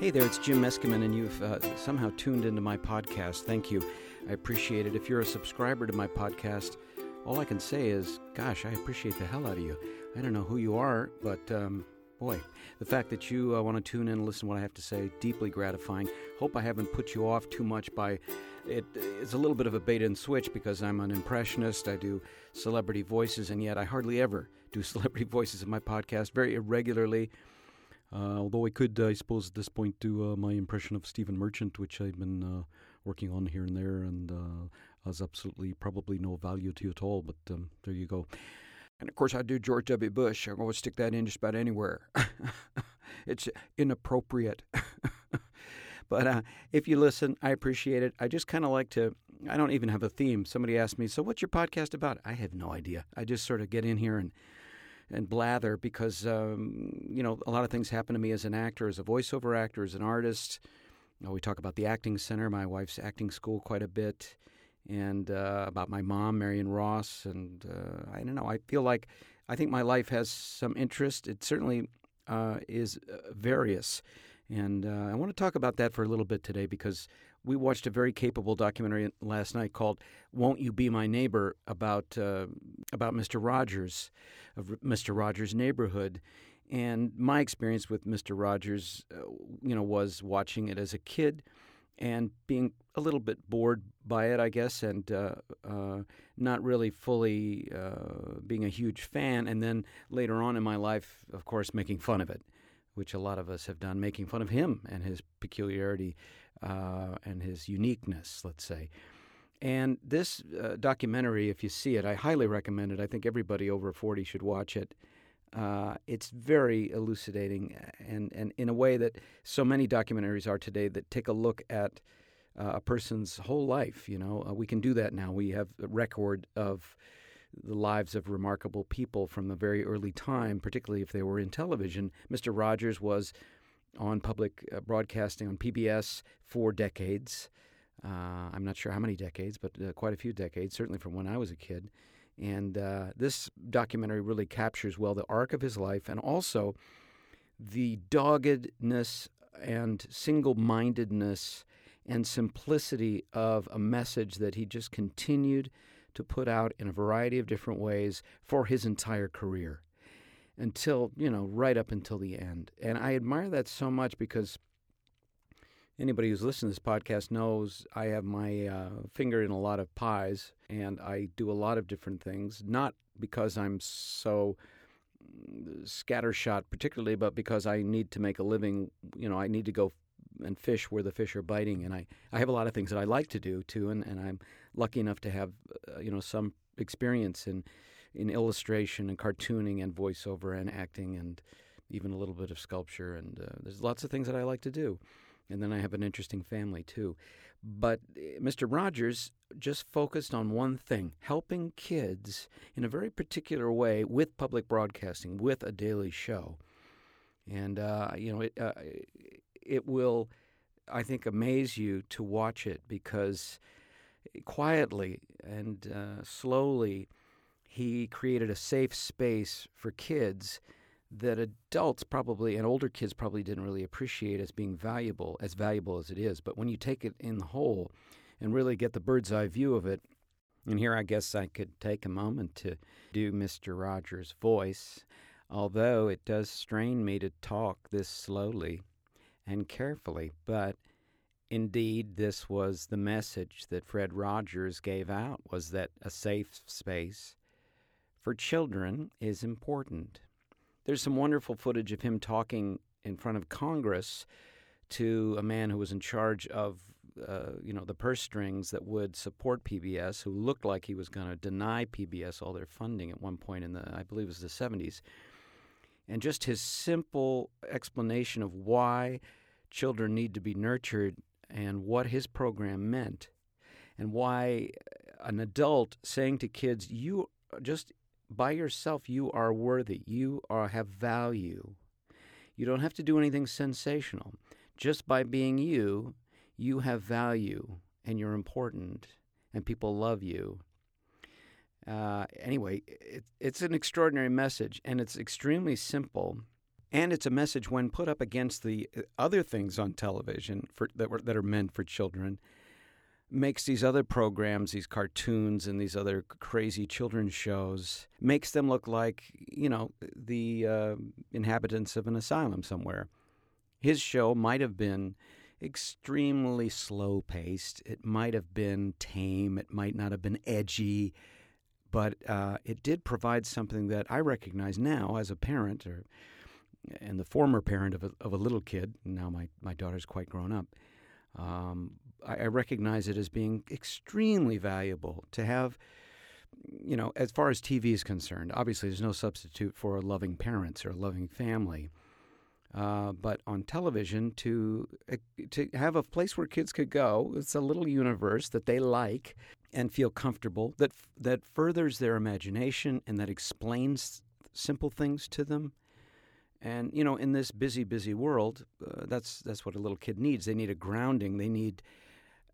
Hey there, it's Jim Meskimen, and you've uh, somehow tuned into my podcast. Thank you. I appreciate it. If you're a subscriber to my podcast, all I can say is, gosh, I appreciate the hell out of you. I don't know who you are, but um, boy, the fact that you uh, want to tune in and listen to what I have to say, deeply gratifying. Hope I haven't put you off too much by it. It's a little bit of a bait and switch because I'm an impressionist. I do celebrity voices, and yet I hardly ever do celebrity voices in my podcast, very irregularly. Uh, although I could, I suppose, at this point, do uh, my impression of Stephen Merchant, which I've been uh, working on here and there, and uh, has absolutely probably no value to you at all. But um, there you go. And of course, I do George W. Bush. Going to stick that in just about anywhere. it's inappropriate. but uh, if you listen, I appreciate it. I just kind of like to, I don't even have a theme. Somebody asked me, So what's your podcast about? I have no idea. I just sort of get in here and and blather because um, you know a lot of things happen to me as an actor, as a voiceover actor, as an artist. You know, we talk about the acting center, my wife's acting school, quite a bit, and uh, about my mom, Marion Ross, and uh, I don't know. I feel like I think my life has some interest. It certainly uh, is uh, various, and uh, I want to talk about that for a little bit today because we watched a very capable documentary last night called "Won't You Be My Neighbor" about uh, about Mr. Rogers of Mr. Rogers' Neighborhood. And my experience with Mr. Rogers, uh, you know, was watching it as a kid and being a little bit bored by it, I guess, and uh, uh, not really fully uh, being a huge fan. And then later on in my life, of course, making fun of it, which a lot of us have done, making fun of him and his peculiarity uh, and his uniqueness, let's say. And this uh, documentary, if you see it, I highly recommend it. I think everybody over 40 should watch it. Uh, it's very elucidating and, and in a way that so many documentaries are today that take a look at uh, a person's whole life. You know, uh, we can do that now. We have a record of the lives of remarkable people from a very early time, particularly if they were in television. Mr. Rogers was on public uh, broadcasting on PBS for decades. Uh, I'm not sure how many decades, but uh, quite a few decades, certainly from when I was a kid. And uh, this documentary really captures well the arc of his life and also the doggedness and single mindedness and simplicity of a message that he just continued to put out in a variety of different ways for his entire career until, you know, right up until the end. And I admire that so much because anybody who's listened to this podcast knows I have my uh, finger in a lot of pies and I do a lot of different things, not because I'm so mm, scattershot particularly, but because I need to make a living. You know, I need to go and fish where the fish are biting, and I, I have a lot of things that I like to do too, and, and I'm lucky enough to have uh, you know some experience in in illustration and cartooning and voiceover and acting and even a little bit of sculpture, and uh, there's lots of things that I like to do. And then I have an interesting family too. But eh, Mr. Rogers just focused on one thing helping kids in a very particular way with public broadcasting, with a daily show. And, uh, you know, it, uh, it will, I think, amaze you to watch it because quietly and uh, slowly he created a safe space for kids that adults probably and older kids probably didn't really appreciate as being valuable, as valuable as it is. But when you take it in the whole and really get the bird's eye view of it, and here I guess I could take a moment to do Mr. Rogers' voice, although it does strain me to talk this slowly and carefully. But indeed, this was the message that Fred Rogers gave out was that a safe space for children is important. There's some wonderful footage of him talking in front of Congress to a man who was in charge of, uh, you know, the purse strings that would support PBS, who looked like he was going to deny PBS all their funding at one point in the, I believe it was the 70s. And just his simple explanation of why children need to be nurtured and what his program meant, and why an adult saying to kids, you just by yourself, you are worthy. You are have value. You don't have to do anything sensational. Just by being you, you have value and you're important and people love you. Uh, anyway, it, it's an extraordinary message and it's extremely simple. and it's a message when put up against the uh, other things on television for, that were, that are meant for children makes these other programs these cartoons and these other crazy children's shows makes them look like you know the uh, inhabitants of an asylum somewhere his show might have been extremely slow paced it might have been tame it might not have been edgy but uh, it did provide something that i recognize now as a parent or and the former parent of a, of a little kid. Now my, my daughter's quite grown up. Um, I, recognize it as being extremely valuable to have, you know, as far as TV is concerned. Obviously, there's no substitute for loving parents or a loving family. Uh, but on television, to uh, to have a place where kids could go, it's a little universe that they like and feel comfortable that that furthers their imagination and that explains simple things to them and you know, in this busy, busy world, uh, that's that's what a little kid needs. They need a grounding. They need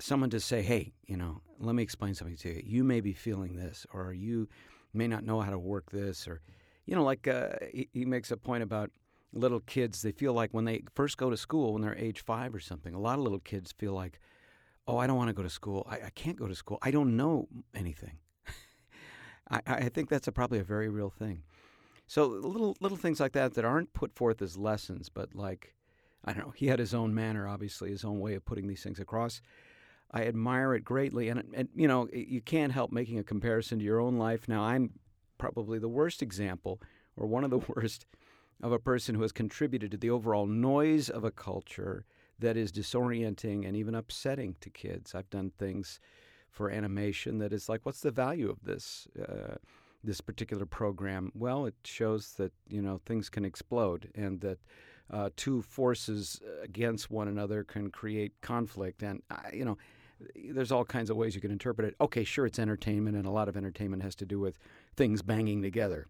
someone to say, "Hey, you know, let me explain something to you. You may be feeling this, or you may not know how to work this, or you know, like uh, he, he makes a point about little kids. They feel like when they first go to school, when they're age five or something, a lot of little kids feel like, "Oh, I don't want to go to school. I, I can't go to school. I don't know anything." I, I think that's a, probably a very real thing. So little little things like that that aren't put forth as lessons, but like I don't know, he had his own manner, obviously, his own way of putting these things across. I admire it greatly, and and you know you can't help making a comparison to your own life. Now I'm probably the worst example, or one of the worst, of a person who has contributed to the overall noise of a culture that is disorienting and even upsetting to kids. I've done things for animation that is like, what's the value of this? Uh, this particular program? Well, it shows that you know things can explode and that uh, two forces against one another can create conflict, and uh, you know. There's all kinds of ways you can interpret it. Okay, sure, it's entertainment, and a lot of entertainment has to do with things banging together,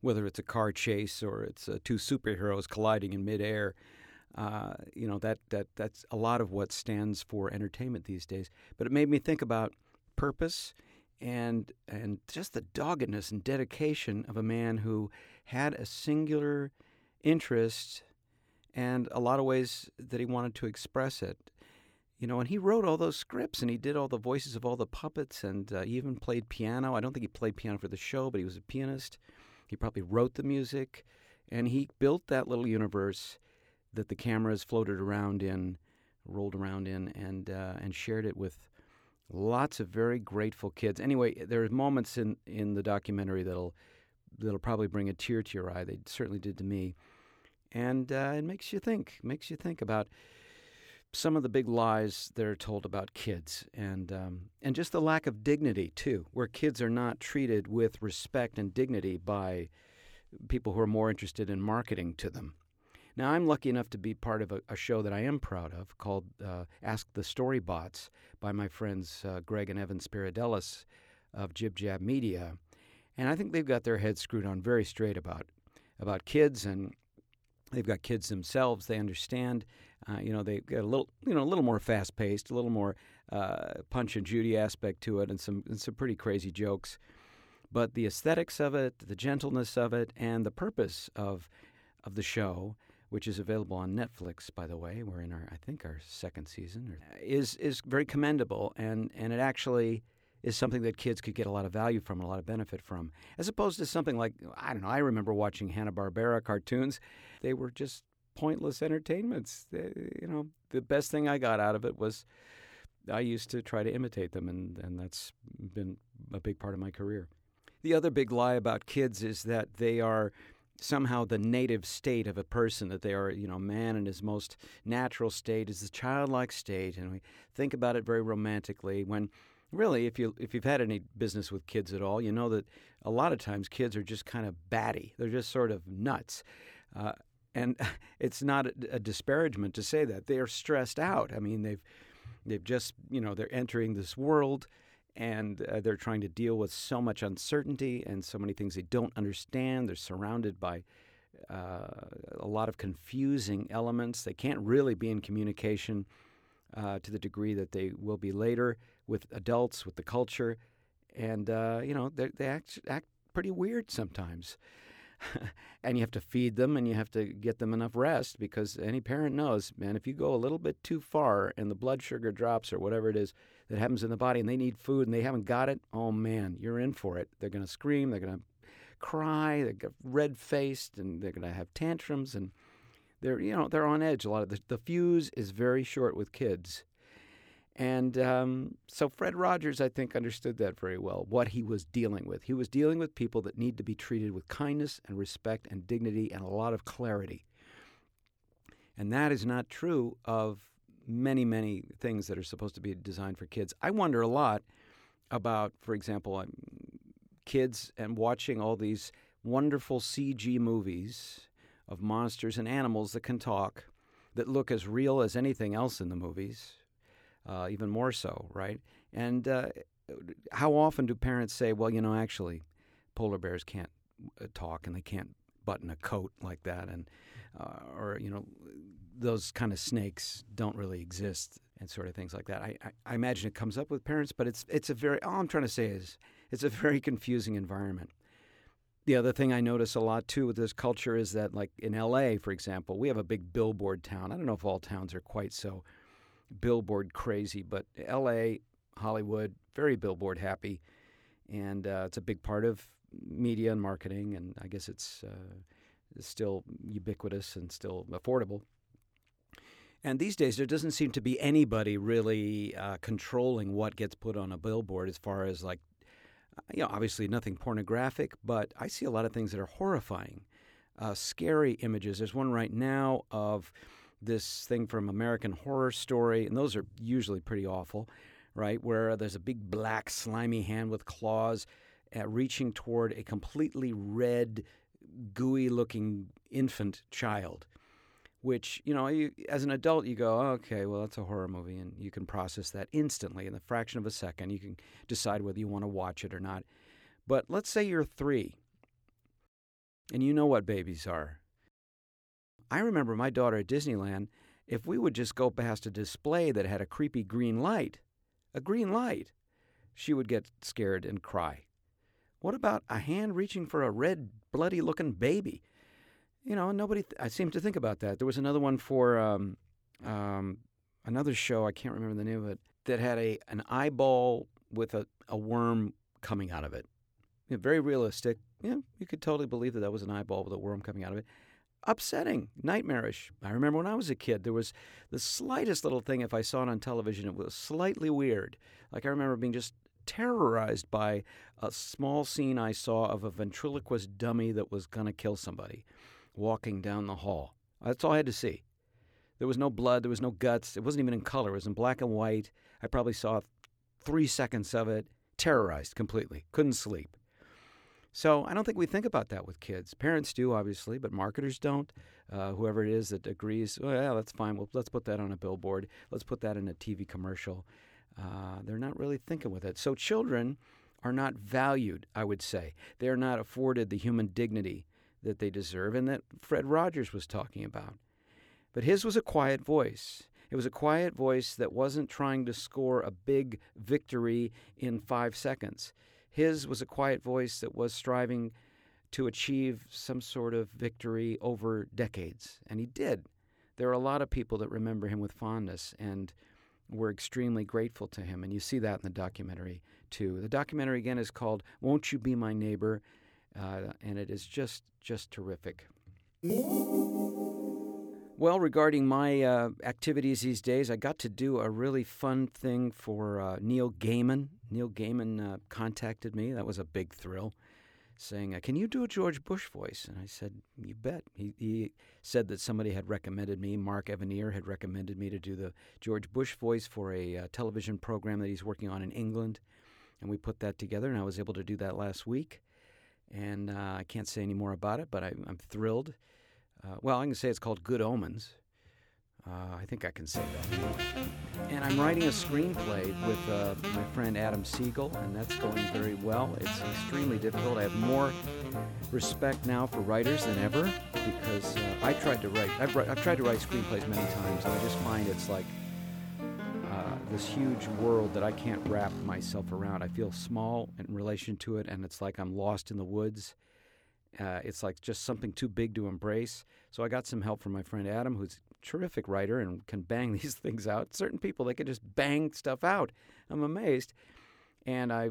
whether it's a car chase or it's uh, two superheroes colliding in midair. Uh, you know that that that's a lot of what stands for entertainment these days. But it made me think about purpose and and just the doggedness and dedication of a man who had a singular interest and a lot of ways that he wanted to express it. You know, and he wrote all those scripts and he did all the voices of all the puppets and uh, he even played piano. I don't think he played piano for the show, but he was a pianist. He probably wrote the music and he built that little universe that the cameras floated around in, rolled around in, and uh, and shared it with Lots of very grateful kids. Anyway, there are moments in, in the documentary that'll that'll probably bring a tear to your eye. They certainly did to me, and uh, it makes you think. Makes you think about some of the big lies that are told about kids, and um, and just the lack of dignity too, where kids are not treated with respect and dignity by people who are more interested in marketing to them. Now, I'm lucky enough to be part of a, a show that I am proud of called uh, Ask the Storybots by my friends uh, Gregg and Evan Spiridellis of JibJab Media. And I think they've got their heads screwed on very straight about about kids and they've got kids themselves. They understand, uh, you know, they've got a little, you know, a little more fast paced, a little more uh, punch and Judy aspect to it, and some and some pretty crazy jokes. But the aesthetics of it, the gentleness of it, and the purpose of of the show which is available on Netflix, by the way. We're in our, I think, our second season, is is very commendable, and and it actually is something that kids could get a lot of value from, a lot of benefit from, as opposed to something like I don't know. I remember watching Hanna Barbera cartoons; they were just pointless entertainments. They, you know, the best thing I got out of it was I used to try to imitate them, and and that's been a big part of my career. The other big lie about kids is that they are somehow the native state of a person that they are you know man in his most natural state is the childlike state and we think about it very romantically when really if you if you've had any business with kids at all you know that a lot of times kids are just kind of batty they're just sort of nuts uh, and it's not a, disparagement to say that they are stressed out i mean they've they've just you know they're entering this world and uh, they're trying to deal with so much uncertainty and so many things they don't understand. They're surrounded by uh, a lot of confusing elements. They can't really be in communication uh, to the degree that they will be later with adults, with the culture, and uh, you know they act act pretty weird sometimes. and you have to feed them and you have to get them enough rest because any parent knows, man, if you go a little bit too far and the blood sugar drops or whatever it is that happens in the body and they need food and they haven't got it, oh man, you're in for it. They're going to scream, they're going to cry, they're gonna red faced, and they're going to have tantrums, and they're you know they're on edge. A lot of the, the fuse is very short with kids, and um, so Fred Rogers, I think, understood that very well. What he was dealing with, he was dealing with people that need to be treated with kindness and respect and dignity and a lot of clarity, and that is not true of many many things that are supposed to be designed for kids. I wonder a lot about, for example, kids and watching all these wonderful CG movies of monsters and animals that can talk, that look as real as anything else in the movies, uh, even more so, right? And uh, how often do parents say, well, you know, actually, polar bears can't uh, talk and they can't button a coat like that, and uh, or you know, those kind of snakes don't really exist, and sort of things like that. I, I, I imagine it comes up with parents, but it's it's a very all I'm trying to say is it's a very confusing environment. The other thing I notice a lot too with this culture is that, like in LA, for example, we have a big billboard town. I don't know if all towns are quite so billboard crazy, but LA, Hollywood, very billboard happy. And uh, it's a big part of media and marketing. And I guess it's, uh, still ubiquitous and still affordable. And these days, there doesn't seem to be anybody really uh, controlling what gets put on a billboard as far as like you know, obviously nothing pornographic, but I see a lot of things that are horrifying, uh, scary images. There's one right now of this thing from American Horror Story, and those are usually pretty awful, right? Where there's a big black slimy hand with claws uh, reaching toward a completely red, gooey looking infant child which you know you, as an adult you go okay well that's a horror movie and you can process that instantly in the fraction of a second. You can decide whether you want to watch it or not. But let's say you're three and you know what babies are i remember my daughter at disneyland if we would just go past a display that had a creepy green light a green light she would get scared and cry what about a hand reaching for a red bloody looking baby you know, nobody. Th- I seem to think about that. There was another one for um, um, another show. I can't remember the name of it. That had a an eyeball with a, a worm coming out of it. You know, very realistic. Yeah, you could totally believe that that was an eyeball with a worm coming out of it. Upsetting, nightmarish. I remember when I was a kid, there was the slightest little thing. If I saw it on television, it was slightly weird. Like I remember being just terrorized by a small scene I saw of a ventriloquist dummy that was going to kill somebody walking down the hall. That's all I had to see. There was no blood, there was no guts. It wasn't even in color, it was in black and white. I probably saw three seconds of it, terrorized completely, couldn't sleep. So I don't think we think about that with kids. Parents do, obviously, but marketers don't. Uh, whoever it is that agrees, well, yeah, that's fine. Well, let's put that on a billboard. Let's put that in a TV commercial. Uh, they're not really thinking with it. So children are not valued, I would say. They're not afforded the human dignity that they deserve and that Fred Rogers was talking about. But his was a quiet voice. It was a quiet voice that wasn't trying to score a big victory in five seconds. His was a quiet voice that was striving to achieve some sort of victory over decades. And he did. There are a lot of people that remember him with fondness and we're extremely grateful to him. And you see that in the documentary, too. The documentary, again, is called Won't You Be My Neighbor? uh, and it is just just terrific. Well, regarding my uh, activities these days, I got to do a really fun thing for uh, Neil Gaiman. Neil Gaiman uh, contacted me. That was a big thrill, saying, uh, "Can you do a George Bush voice?" And I said, "You bet." He, he said that somebody had recommended me. Mark Evanier had recommended me to do the George Bush voice for a uh, television program that he's working on in England, and we put that together. And I was able to do that last week and uh, I can't say any more about it, but I, am thrilled. Uh, well, I can say it's called Good Omens. Uh, I think I can say that. And I'm writing a screenplay with uh, my friend Adam Siegel, and that's going very well. It's extremely difficult. I have more respect now for writers than ever because uh, I tried to write. I've, I've tried to write screenplays many times, and I just find it's like this huge world that I can't wrap myself around. I feel small in relation to it, and it's like I'm lost in the woods. Uh, it's like just something too big to embrace. So I got some help from my friend Adam, who's a terrific writer and can bang these things out. Certain people they can just bang stuff out. I'm amazed. And I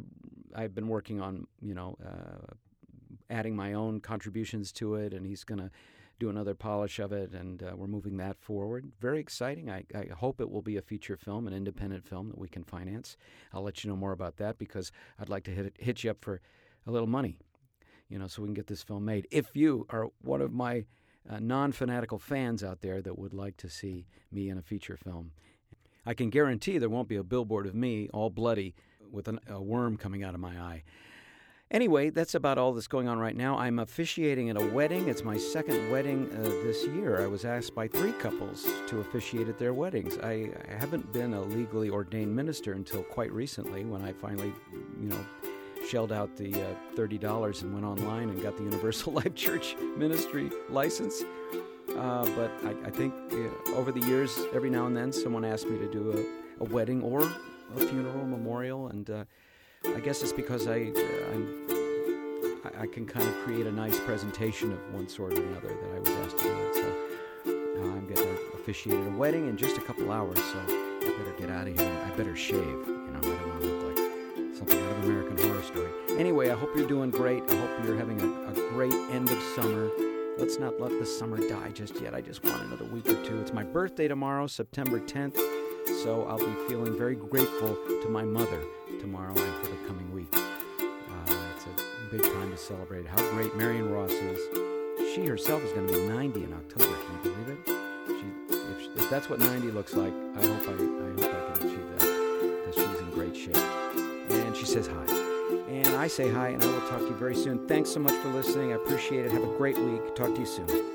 I've been working on you know uh, adding my own contributions to it, and he's going to do another polish of it, and uh, we're moving that forward. Very exciting. I, I, hope it will be a feature film, an independent film that we can finance. I'll let you know more about that because I'd like to hit, hit you up for a little money, you know, so we can get this film made. If you are one of my uh, non fanatical fans out there that would like to see me in a feature film, I can guarantee there won't be a billboard of me all bloody with an, a worm coming out of my eye. Anyway, that's about all that's going on right now. I'm officiating at a wedding. It's my second wedding uh, this year. I was asked by three couples to officiate at their weddings. I, I haven't been a legally ordained minister until quite recently when I finally, you know, shelled out the uh, $30 and went online and got the Universal Life Church ministry license. Uh, but I, I think uh, over the years, every now and then, someone asked me to do a, a wedding or a funeral memorial, and uh, I guess it's because I, uh, I, I can kind of create a nice presentation of one sort or another that I was asked to do it. So I'm going to officiate a wedding in just a couple hours. So I better get out of here. I better shave. You know, I don't want to look like something out of American Horror Story. Anyway, I hope you're doing great. I hope you're having a, a great end of summer. Let's not let the summer die just yet. I just want another week or two. It's my birthday tomorrow, September 10th. So I'll be feeling very grateful to my mother tomorrow and for the coming week. Uh, it's a big time to celebrate how great Marion Ross is. She herself is going to be 90 in October. Can you believe it? She, if, if, that's what 90 looks like, I hope I, I hope I can achieve that because she's in great shape. Says hi. And I say hi, and I will talk to you very soon. Thanks so much for listening. I appreciate it. Have a great week. Talk to you soon.